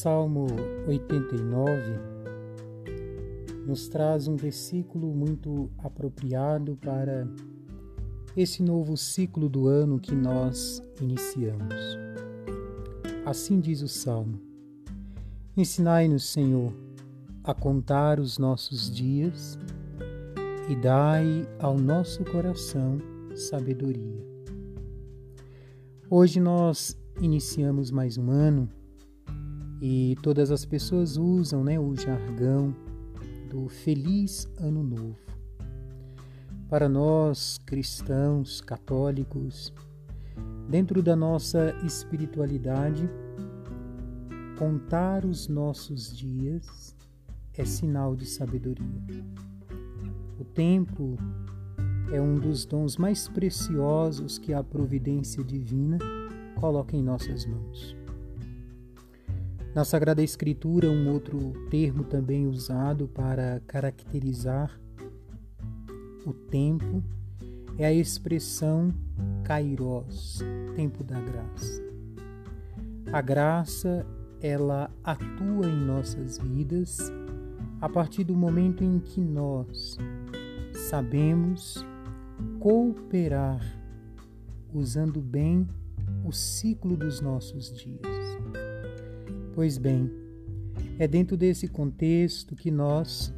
Salmo 89 nos traz um versículo muito apropriado para esse novo ciclo do ano que nós iniciamos. Assim diz o Salmo: Ensinai-nos, Senhor, a contar os nossos dias e dai ao nosso coração sabedoria. Hoje nós iniciamos mais um ano e todas as pessoas usam né, o jargão do Feliz Ano Novo. Para nós, cristãos, católicos, dentro da nossa espiritualidade, contar os nossos dias é sinal de sabedoria. O tempo é um dos dons mais preciosos que a providência divina coloca em nossas mãos. Na Sagrada Escritura, um outro termo também usado para caracterizar o tempo é a expressão kairos, tempo da graça. A graça, ela atua em nossas vidas a partir do momento em que nós sabemos cooperar usando bem o ciclo dos nossos dias. Pois bem, é dentro desse contexto que nós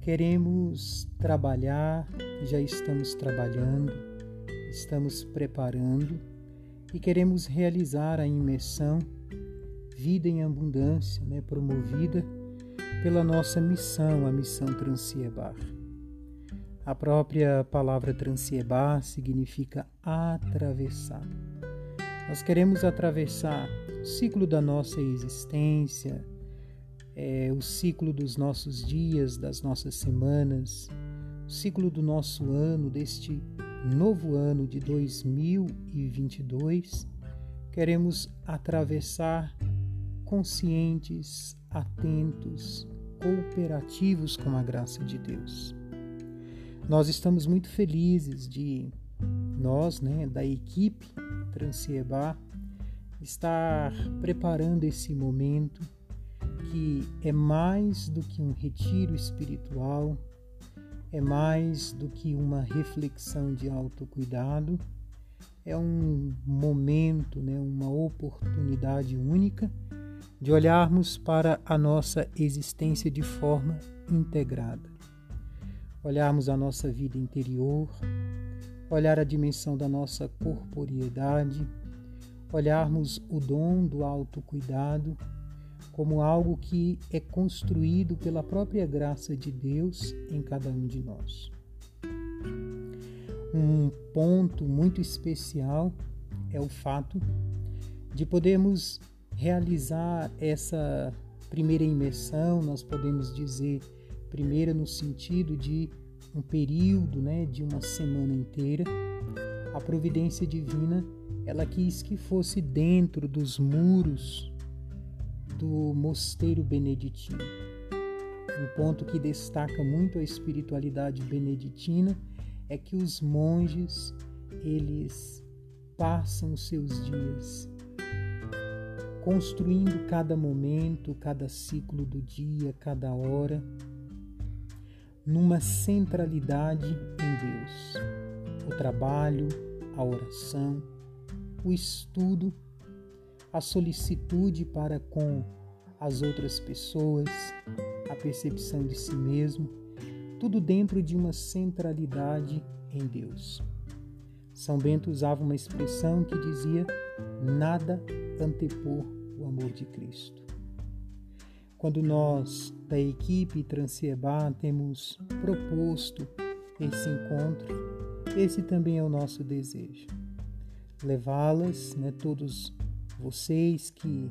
queremos trabalhar, já estamos trabalhando, estamos preparando e queremos realizar a imersão Vida em Abundância, né, promovida pela nossa missão, a missão Transiebar. A própria palavra Transiebar significa atravessar. Nós queremos atravessar o ciclo da nossa existência, é, o ciclo dos nossos dias, das nossas semanas, o ciclo do nosso ano, deste novo ano de 2022, queremos atravessar conscientes, atentos, cooperativos com a graça de Deus. Nós estamos muito felizes de nós, né, da equipe Transiebar, estar preparando esse momento que é mais do que um retiro espiritual, é mais do que uma reflexão de autocuidado, é um momento, né, uma oportunidade única de olharmos para a nossa existência de forma integrada. Olharmos a nossa vida interior, olhar a dimensão da nossa corporeidade, olharmos o dom do autocuidado como algo que é construído pela própria graça de Deus em cada um de nós. Um ponto muito especial é o fato de podermos realizar essa primeira imersão, nós podemos dizer primeira no sentido de um período, né, de uma semana inteira, a providência divina ela quis que fosse dentro dos muros do mosteiro beneditino. Um ponto que destaca muito a espiritualidade beneditina é que os monges eles passam seus dias construindo cada momento, cada ciclo do dia, cada hora, numa centralidade em Deus. O trabalho, a oração, o estudo, a solicitude para com as outras pessoas, a percepção de si mesmo, tudo dentro de uma centralidade em Deus. São Bento usava uma expressão que dizia: nada antepor o amor de Cristo. Quando nós, da equipe Transiebar, temos proposto esse encontro, esse também é o nosso desejo. Levá-las, né, todos vocês que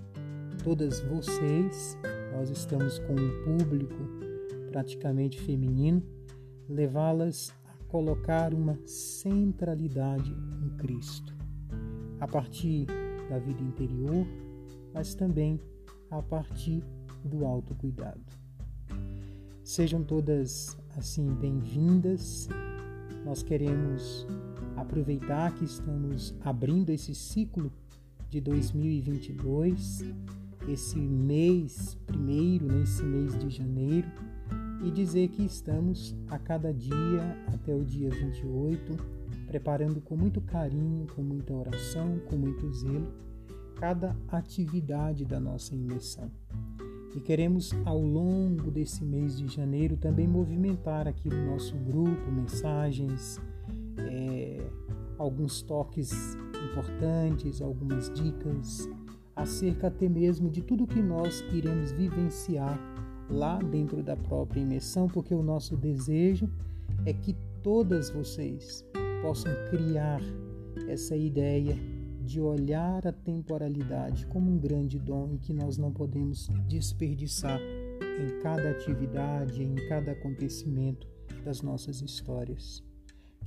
todas vocês, nós estamos com um público praticamente feminino, levá-las a colocar uma centralidade em Cristo, a partir da vida interior, mas também a partir do autocuidado. Sejam todas assim bem-vindas. Nós queremos aproveitar que estamos abrindo esse ciclo de 2022 esse mês primeiro, nesse mês de janeiro, e dizer que estamos a cada dia até o dia 28, preparando com muito carinho, com muita oração, com muito zelo, cada atividade da nossa imersão. E queremos, ao longo desse mês de janeiro, também movimentar aqui no nosso grupo mensagens, é, alguns toques importantes, algumas dicas acerca até mesmo de tudo que nós iremos vivenciar lá dentro da própria imersão, porque o nosso desejo é que todas vocês possam criar essa ideia de olhar a temporalidade como um grande dom e que nós não podemos desperdiçar em cada atividade, em cada acontecimento das nossas histórias.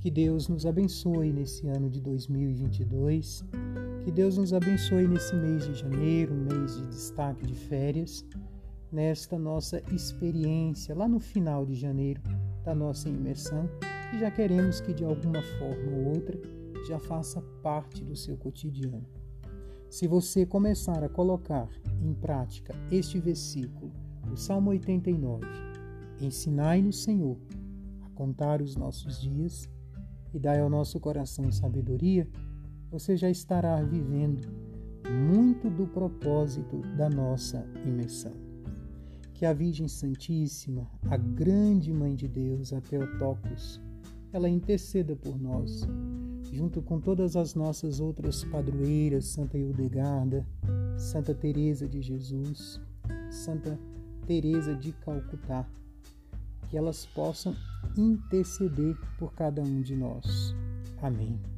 Que Deus nos abençoe nesse ano de 2022, que Deus nos abençoe nesse mês de janeiro, mês de destaque de férias, nesta nossa experiência lá no final de janeiro da nossa imersão, e já queremos que de alguma forma ou outra já faça parte do seu cotidiano. Se você começar a colocar em prática este versículo, o Salmo 89, ensinai-nos, Senhor, a contar os nossos dias e dai ao nosso coração sabedoria, você já estará vivendo muito do propósito da nossa imersão. Que a Virgem Santíssima, a grande Mãe de Deus, a Teotocos, ela interceda por nós junto com todas as nossas outras padroeiras, Santa Hildegarda, Santa Teresa de Jesus, Santa Teresa de Calcutá, que elas possam interceder por cada um de nós. Amém.